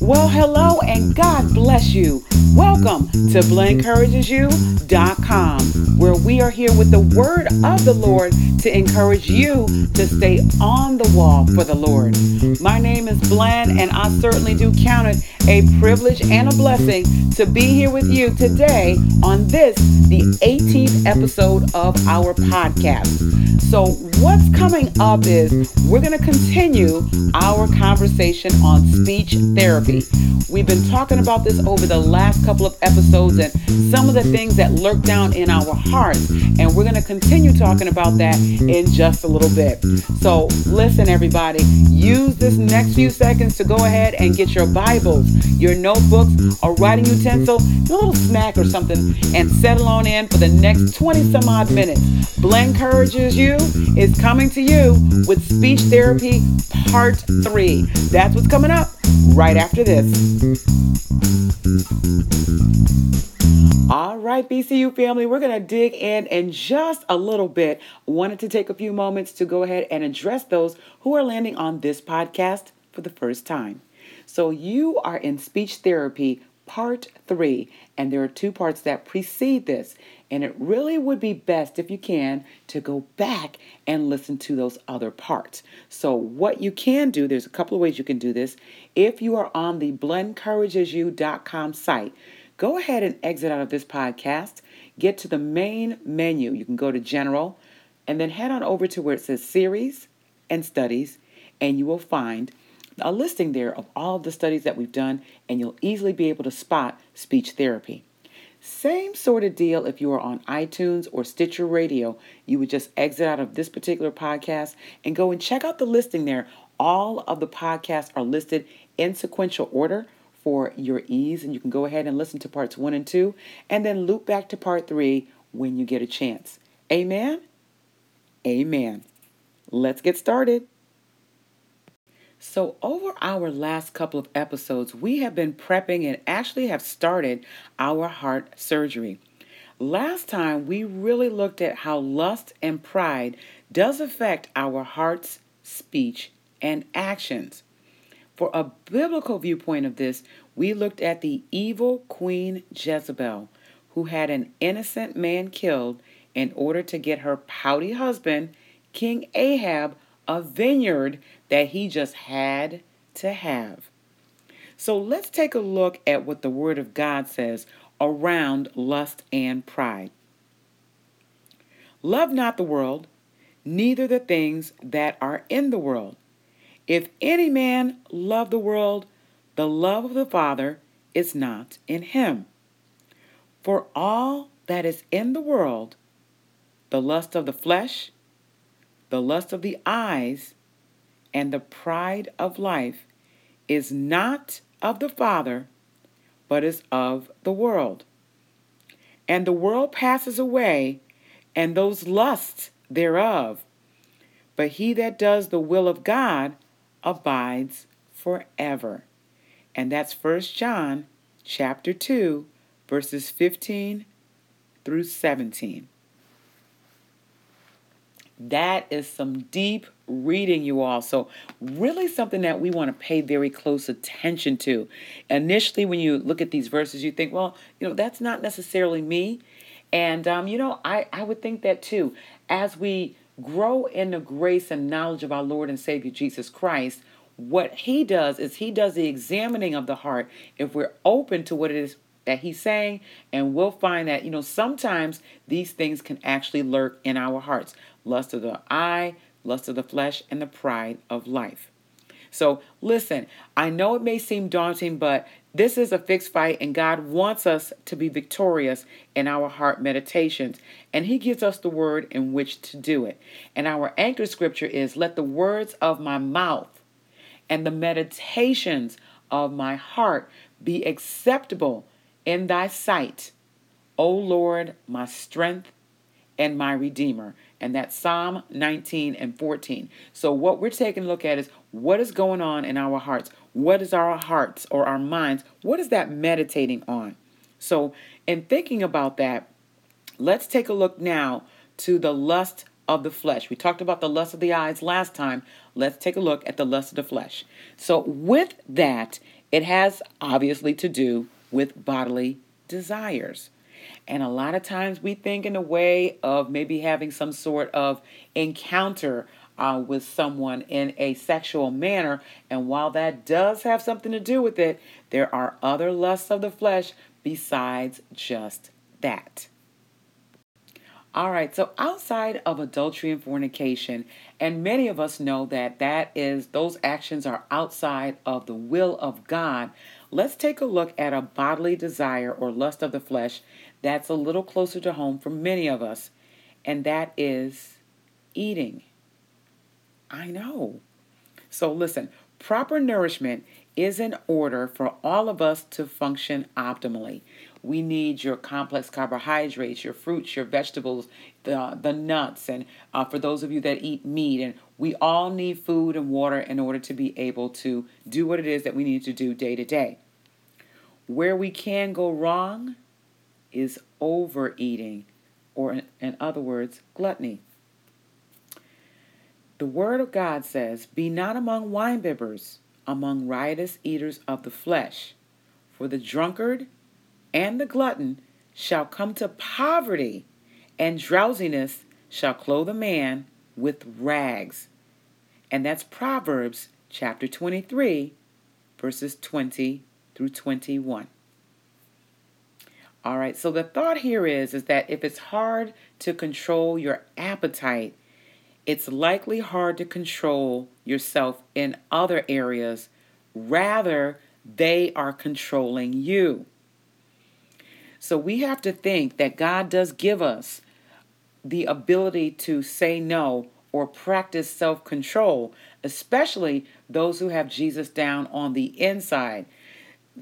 Well, hello and God bless you. Welcome to BlenencouragesYou.com, where we are here with the word of the Lord to encourage you to stay on the wall for the Lord. My name is Blen, and I certainly do count it a privilege and a blessing to be here with you today on this, the 18th episode of our podcast. So, what's coming up is we're going to continue our conversation on speech therapy. We've been talking about this over the last couple of episodes and some of the things that lurk down in our hearts. And we're going to continue talking about that in just a little bit. So, listen, everybody, use this next few seconds to go ahead and get your Bibles, your notebooks, a writing utensil, a little snack or something, and settle on in for the next 20 some odd minutes. Blen encourages you is coming to you with speech therapy part three. That's what's coming up right after this. All right, BCU family, we're going to dig in in just a little bit. Wanted to take a few moments to go ahead and address those who are landing on this podcast for the first time. So, you are in speech therapy part three, and there are two parts that precede this. And it really would be best, if you can, to go back and listen to those other parts. So, what you can do, there's a couple of ways you can do this. If you are on the BlenencouragesYou.com site, go ahead and exit out of this podcast, get to the main menu. You can go to General, and then head on over to where it says Series and Studies, and you will find a listing there of all of the studies that we've done, and you'll easily be able to spot speech therapy. Same sort of deal if you are on iTunes or Stitcher Radio. You would just exit out of this particular podcast and go and check out the listing there. All of the podcasts are listed in sequential order for your ease, and you can go ahead and listen to parts one and two, and then loop back to part three when you get a chance. Amen? Amen. Let's get started. So, over our last couple of episodes, we have been prepping and actually have started our heart surgery. Last time, we really looked at how lust and pride does affect our heart's speech and actions. For a biblical viewpoint of this, we looked at the evil queen Jezebel, who had an innocent man killed in order to get her pouty husband, King Ahab, a vineyard that he just had to have. So let's take a look at what the Word of God says around lust and pride. Love not the world, neither the things that are in the world. If any man love the world, the love of the Father is not in him. For all that is in the world, the lust of the flesh, the lust of the eyes, and the pride of life is not of the Father, but is of the world. And the world passes away, and those lusts thereof. But he that does the will of God abides forever. And that's 1 John chapter 2, verses 15 through 17. That is some deep reading, you all. So, really something that we want to pay very close attention to. Initially, when you look at these verses, you think, well, you know, that's not necessarily me. And, um, you know, I, I would think that too. As we grow in the grace and knowledge of our Lord and Savior Jesus Christ, what He does is He does the examining of the heart if we're open to what it is that he's saying, and we'll find that, you know, sometimes these things can actually lurk in our hearts lust of the eye, lust of the flesh, and the pride of life. So, listen, I know it may seem daunting, but this is a fixed fight, and God wants us to be victorious in our heart meditations. And He gives us the word in which to do it. And our anchor scripture is Let the words of my mouth and the meditations of my heart be acceptable in thy sight, O Lord, my strength and my redeemer. And that's Psalm 19 and 14. So, what we're taking a look at is what is going on in our hearts. What is our hearts or our minds? What is that meditating on? So, in thinking about that, let's take a look now to the lust of the flesh. We talked about the lust of the eyes last time. Let's take a look at the lust of the flesh. So, with that, it has obviously to do with bodily desires. And a lot of times we think in a way of maybe having some sort of encounter uh, with someone in a sexual manner. And while that does have something to do with it, there are other lusts of the flesh besides just that. All right, so outside of adultery and fornication, and many of us know that that is those actions are outside of the will of God. Let's take a look at a bodily desire or lust of the flesh that's a little closer to home for many of us, and that is eating. I know. So listen, proper nourishment is in order for all of us to function optimally. We need your complex carbohydrates, your fruits, your vegetables, the, the nuts, and uh, for those of you that eat meat. And we all need food and water in order to be able to do what it is that we need to do day to day. Where we can go wrong is overeating, or in other words, gluttony. The Word of God says, Be not among winebibbers, among riotous eaters of the flesh, for the drunkard and the glutton shall come to poverty, and drowsiness shall clothe a man with rags. And that's Proverbs chapter 23, verses 20 through 21. All right, so the thought here is, is that if it's hard to control your appetite, it's likely hard to control yourself in other areas. Rather, they are controlling you. So we have to think that God does give us the ability to say no or practice self control, especially those who have Jesus down on the inside.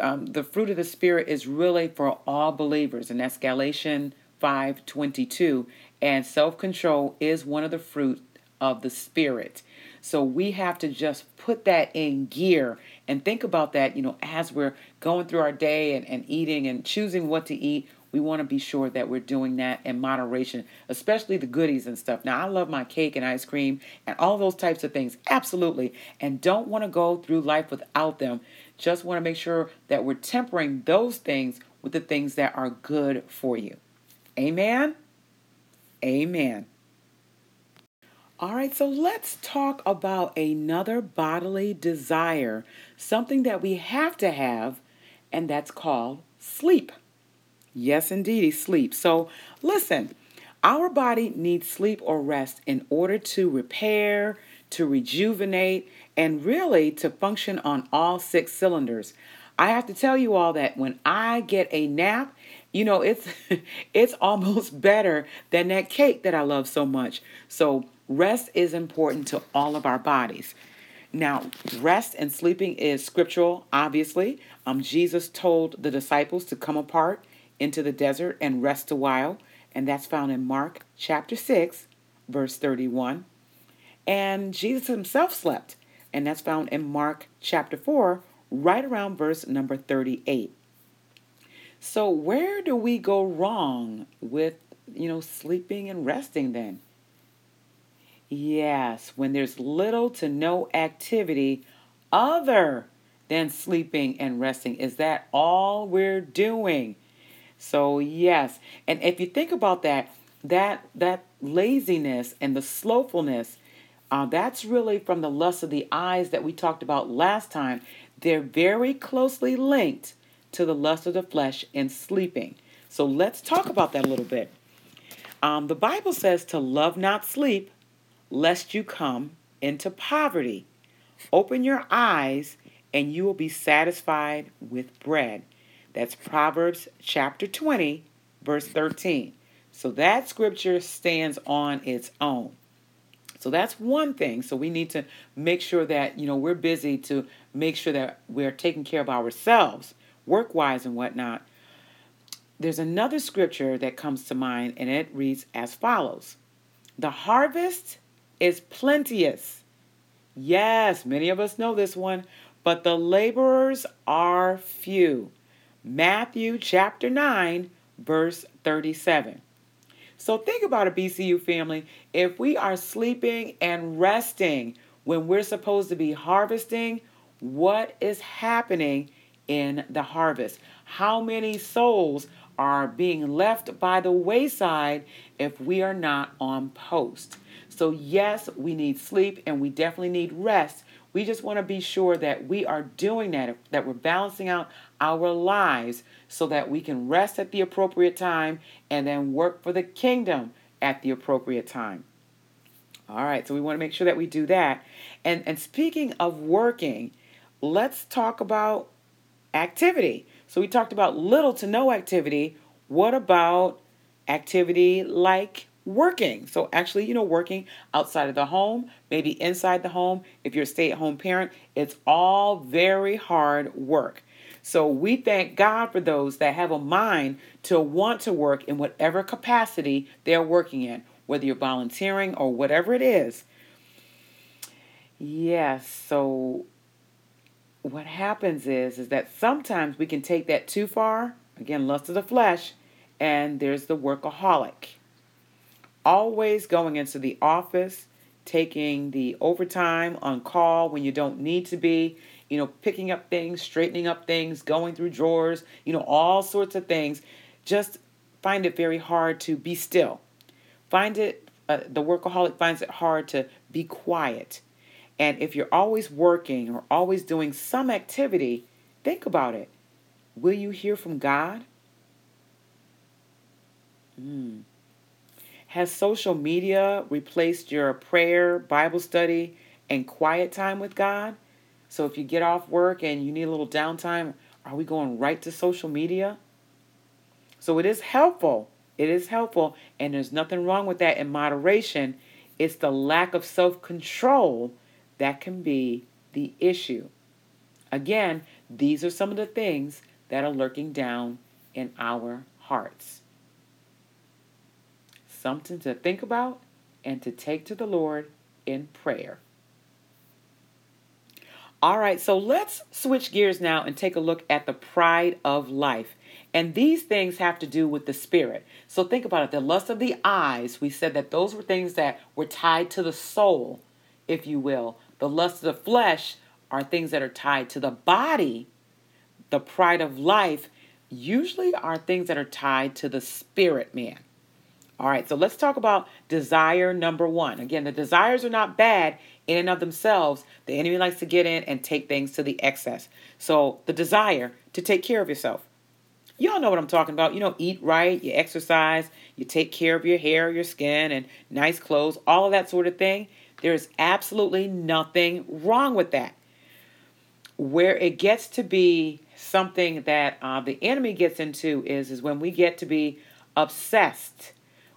Um, the fruit of the Spirit is really for all believers, and that's Galatians 5 22. And self control is one of the fruit of the Spirit. So we have to just put that in gear and think about that, you know, as we're going through our day and, and eating and choosing what to eat. We want to be sure that we're doing that in moderation, especially the goodies and stuff. Now, I love my cake and ice cream and all those types of things, absolutely, and don't want to go through life without them. Just want to make sure that we're tempering those things with the things that are good for you. Amen. Amen. All right, so let's talk about another bodily desire, something that we have to have, and that's called sleep. Yes, indeed, sleep. So listen, our body needs sleep or rest in order to repair, to rejuvenate, and really to function on all six cylinders. I have to tell you all that when I get a nap, you know, it's it's almost better than that cake that I love so much. So Rest is important to all of our bodies. Now, rest and sleeping is scriptural, obviously. Um, Jesus told the disciples to come apart into the desert and rest a while, and that's found in Mark chapter 6, verse 31. And Jesus himself slept, and that's found in Mark chapter 4, right around verse number 38. So, where do we go wrong with, you know, sleeping and resting then? Yes, when there's little to no activity other than sleeping and resting. Is that all we're doing? So, yes. And if you think about that, that that laziness and the slowfulness, uh, that's really from the lust of the eyes that we talked about last time. They're very closely linked to the lust of the flesh and sleeping. So let's talk about that a little bit. Um, the Bible says to love not sleep, lest you come into poverty. Open your eyes, and you will be satisfied with bread. That's Proverbs chapter 20, verse 13. So that scripture stands on its own. So that's one thing. So we need to make sure that, you know, we're busy to make sure that we're taking care of ourselves, work wise and whatnot. There's another scripture that comes to mind, and it reads as follows The harvest is plenteous. Yes, many of us know this one, but the laborers are few. Matthew chapter 9, verse 37. So think about a BCU family. If we are sleeping and resting when we're supposed to be harvesting, what is happening in the harvest. How many souls are being left by the wayside if we are not on post? So, yes, we need sleep and we definitely need rest. We just want to be sure that we are doing that, that we're balancing out our lives so that we can rest at the appropriate time and then work for the kingdom at the appropriate time. All right, so we want to make sure that we do that. And and speaking of working, let's talk about activity. So we talked about little to no activity. What about activity like working? So actually, you know, working outside of the home, maybe inside the home. If you're a stay-at-home parent, it's all very hard work. So we thank God for those that have a mind to want to work in whatever capacity they're working in, whether you're volunteering or whatever it is. Yes, so what happens is is that sometimes we can take that too far. Again, lust of the flesh, and there's the workaholic. Always going into the office, taking the overtime on call when you don't need to be, you know, picking up things, straightening up things, going through drawers, you know, all sorts of things. Just find it very hard to be still. Find it, uh, the workaholic finds it hard to be quiet and if you're always working or always doing some activity, think about it. Will you hear from God? Mm. Has social media replaced your prayer, Bible study, and quiet time with God? So if you get off work and you need a little downtime, are we going right to social media? So it is helpful. It is helpful, and there's nothing wrong with that in moderation. It's the lack of self control that can be the issue. Again, these are some of the things that are lurking down in our hearts. Something to think about and to take to the Lord in prayer. All right, so let's switch gears now and take a look at the pride of life. And these things have to do with the spirit. So think about it. The lust of the eyes, we said that those were things that were tied to the soul, if you will. The lust of the flesh are things that are tied to the body. The pride of life usually are things that are tied to the spirit man. All right, so let's talk about desire number one. Again, the desires are not bad in and of themselves. The enemy likes to get in and take things to the excess. So, the desire to take care of yourself. Y'all know what I'm talking about. You know, eat right, you exercise, you take care of your hair, your skin, and nice clothes, all of that sort of thing. There's absolutely nothing wrong with that. Where it gets to be something that uh, the enemy gets into is, is when we get to be obsessed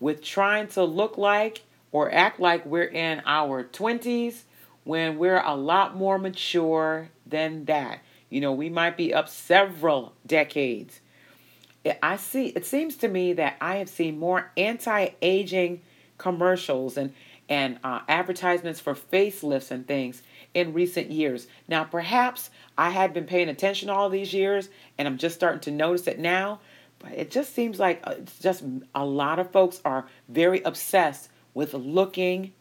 with trying to look like or act like we're in our 20s when we're a lot more mature than that. You know, we might be up several decades. I see, it seems to me that I have seen more anti aging commercials and and uh, advertisements for facelifts and things in recent years. Now, perhaps I had been paying attention all these years and I'm just starting to notice it now, but it just seems like uh, it's just a lot of folks are very obsessed with looking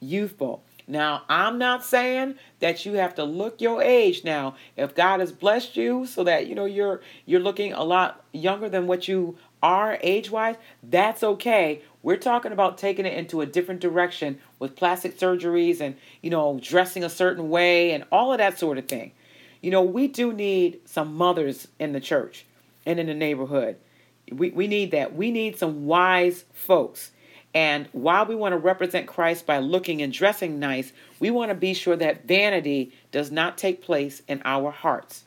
youthful. Now, I'm not saying that you have to look your age now. If God has blessed you so that you know you're you're looking a lot younger than what you are age-wise, that's okay. We're talking about taking it into a different direction with plastic surgeries and, you know, dressing a certain way and all of that sort of thing. You know, we do need some mothers in the church and in the neighborhood. We, we need that. We need some wise folks. And while we want to represent Christ by looking and dressing nice, we want to be sure that vanity does not take place in our hearts.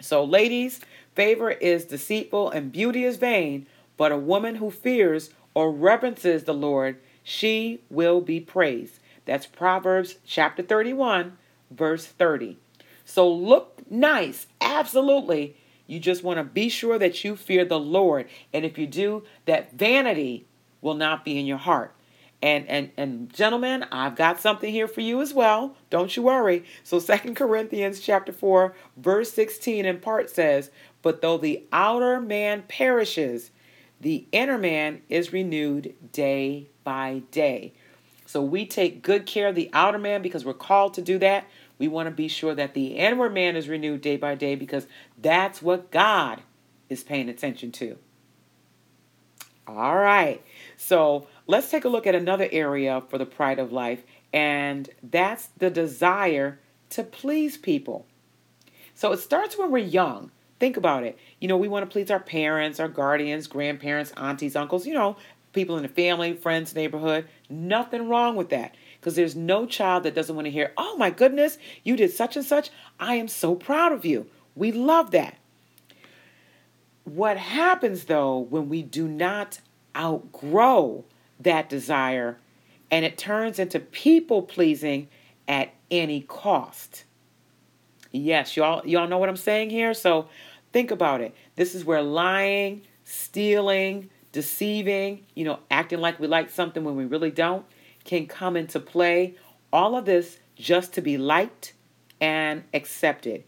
So, ladies, favor is deceitful and beauty is vain, but a woman who fears or reverences the Lord, she will be praised. That's Proverbs chapter 31, verse 30. So look nice, absolutely. You just want to be sure that you fear the Lord. And if you do, that vanity will not be in your heart. And and and gentlemen, I've got something here for you as well. Don't you worry. So Second Corinthians chapter 4, verse 16 in part says, But though the outer man perishes, the inner man is renewed day by day. So we take good care of the outer man because we're called to do that. We want to be sure that the inward man is renewed day by day because that's what God is paying attention to. All right. So let's take a look at another area for the pride of life, and that's the desire to please people. So it starts when we're young. Think about it. You know, we want to please our parents, our guardians, grandparents, aunties, uncles, you know, people in the family, friends, neighborhood. Nothing wrong with that. Because there's no child that doesn't want to hear, oh my goodness, you did such and such. I am so proud of you. We love that. What happens though when we do not outgrow that desire and it turns into people pleasing at any cost? Yes, y'all y'all know what I'm saying here? So think about it. This is where lying, stealing, deceiving, you know, acting like we like something when we really don't can come into play. All of this just to be liked and accepted.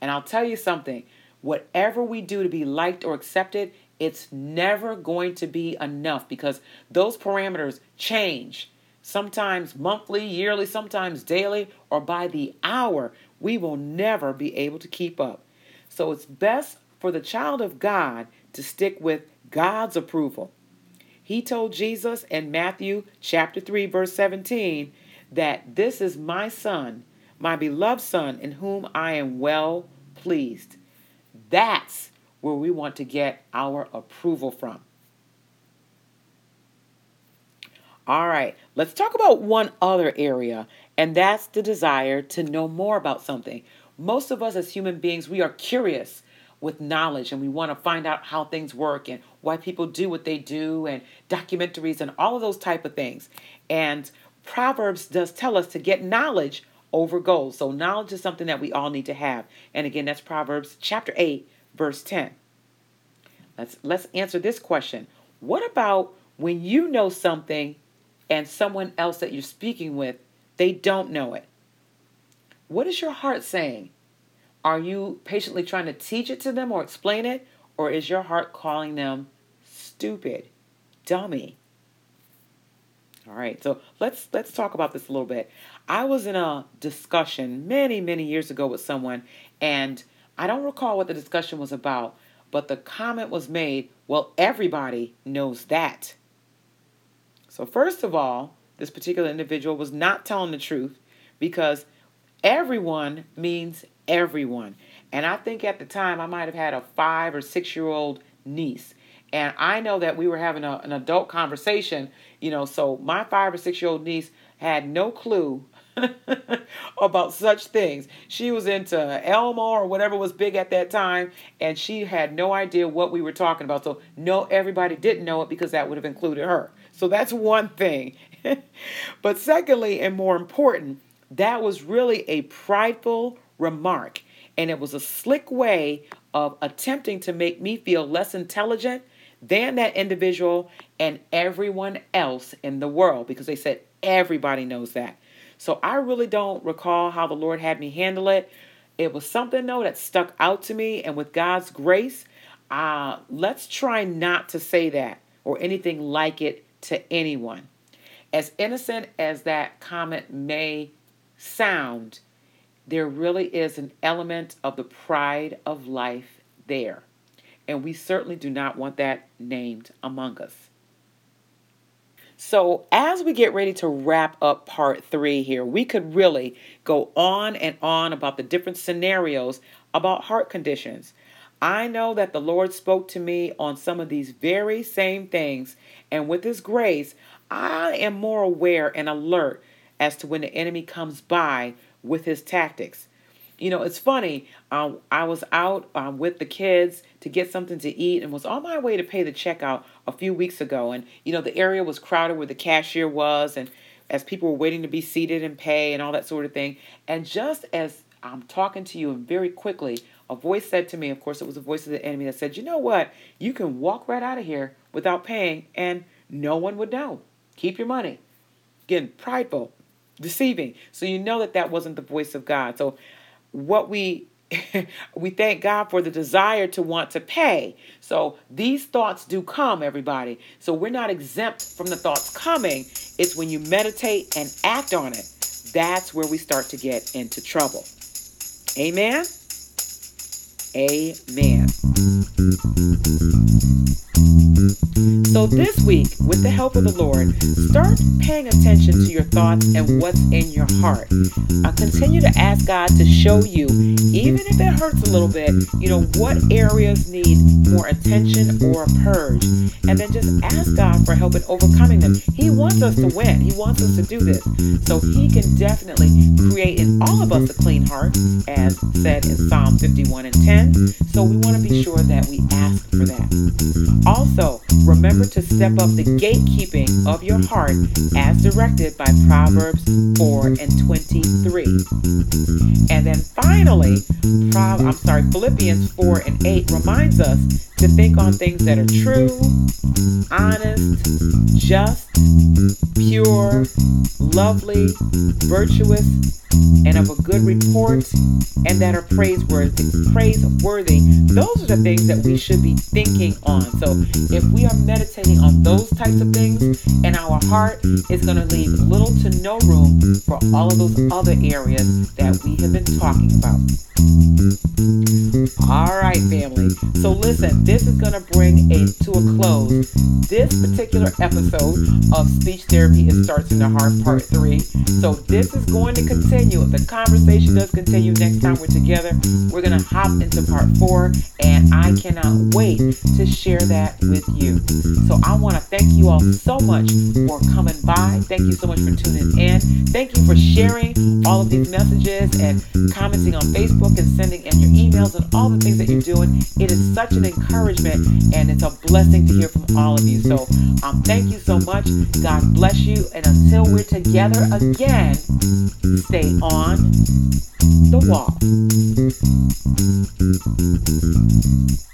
And I'll tell you something whatever we do to be liked or accepted, it's never going to be enough because those parameters change. Sometimes monthly, yearly, sometimes daily, or by the hour. We will never be able to keep up. So it's best for the child of God to stick with God's approval. He told Jesus in Matthew chapter 3 verse 17 that this is my son, my beloved son in whom I am well pleased. That's where we want to get our approval from. All right, let's talk about one other area, and that's the desire to know more about something. Most of us as human beings, we are curious with knowledge and we want to find out how things work and why people do what they do and documentaries and all of those type of things. And Proverbs does tell us to get knowledge over gold. So knowledge is something that we all need to have. And again, that's Proverbs chapter 8, verse 10. Let's let's answer this question. What about when you know something and someone else that you're speaking with, they don't know it? What is your heart saying? Are you patiently trying to teach it to them or explain it? Or is your heart calling them stupid, dummy? All right, so let's let's talk about this a little bit. I was in a discussion many, many years ago with someone, and I don't recall what the discussion was about, but the comment was made, well, everybody knows that. So, first of all, this particular individual was not telling the truth because everyone means everyone. And I think at the time I might have had a five or six year old niece. And I know that we were having a, an adult conversation, you know, so my five or six year old niece had no clue about such things. She was into Elmo or whatever was big at that time, and she had no idea what we were talking about. So, no, everybody didn't know it because that would have included her. So, that's one thing. but, secondly, and more important, that was really a prideful remark. And it was a slick way of attempting to make me feel less intelligent than that individual and everyone else in the world because they said everybody knows that. So I really don't recall how the Lord had me handle it. It was something though that stuck out to me, and with God's grace, uh, let's try not to say that or anything like it to anyone. As innocent as that comment may sound, there really is an element of the pride of life there. And we certainly do not want that named among us. So, as we get ready to wrap up part three here, we could really go on and on about the different scenarios about heart conditions. I know that the Lord spoke to me on some of these very same things, and with His grace, I am more aware and alert as to when the enemy comes by with his tactics. You know, it's funny. Um, I was out um, with the kids to get something to eat and was on my way to pay the checkout a few weeks ago. And, you know, the area was crowded where the cashier was, and as people were waiting to be seated and pay and all that sort of thing. And just as I'm talking to you, and very quickly, a voice said to me, of course, it was the voice of the enemy that said, You know what? You can walk right out of here without paying, and no one would know. Keep your money. Again, prideful deceiving. So you know that that wasn't the voice of God. So what we we thank God for the desire to want to pay. So these thoughts do come, everybody. So we're not exempt from the thoughts coming. It's when you meditate and act on it. that's where we start to get into trouble. Amen? Amen. So, this week, with the help of the Lord, start paying attention to your thoughts and what's in your heart. I continue to ask God to show you, even if it hurts a little bit, you know, what areas need more attention or a purge. And then just ask God for help in overcoming them. He wants us to win, He wants us to do this. So, He can definitely create in all of us a clean heart, as said in Psalm 51 and 10. So, we want to be sure that we ask for that. Also, remember to step up the gatekeeping of your heart as directed by Proverbs 4 and 23. And then finally, Pro- I'm sorry, Philippians 4 and 8 reminds us to think on things that are true, honest, just, pure, lovely, virtuous, and of a good report and that are praiseworthy praiseworthy those are the things that we should be thinking on so if we are meditating on those types of things in our heart it's going to leave little to no room for all of those other areas that we have been talking about all right family so listen this is going to bring a to a close this particular episode of speech therapy it starts in the heart part three so this is going to continue. The conversation does continue next time we're together. We're going to hop into part four, and I cannot wait to share that with you. So I want to thank you all so much for coming by. Thank you so much for tuning in. Thank you for sharing all of these messages and commenting on Facebook and sending in your emails and all the things that you're doing. It is such an encouragement and it's a blessing to hear from all of you. So um, thank you so much. God bless you. And until we're together again, stay on the wall.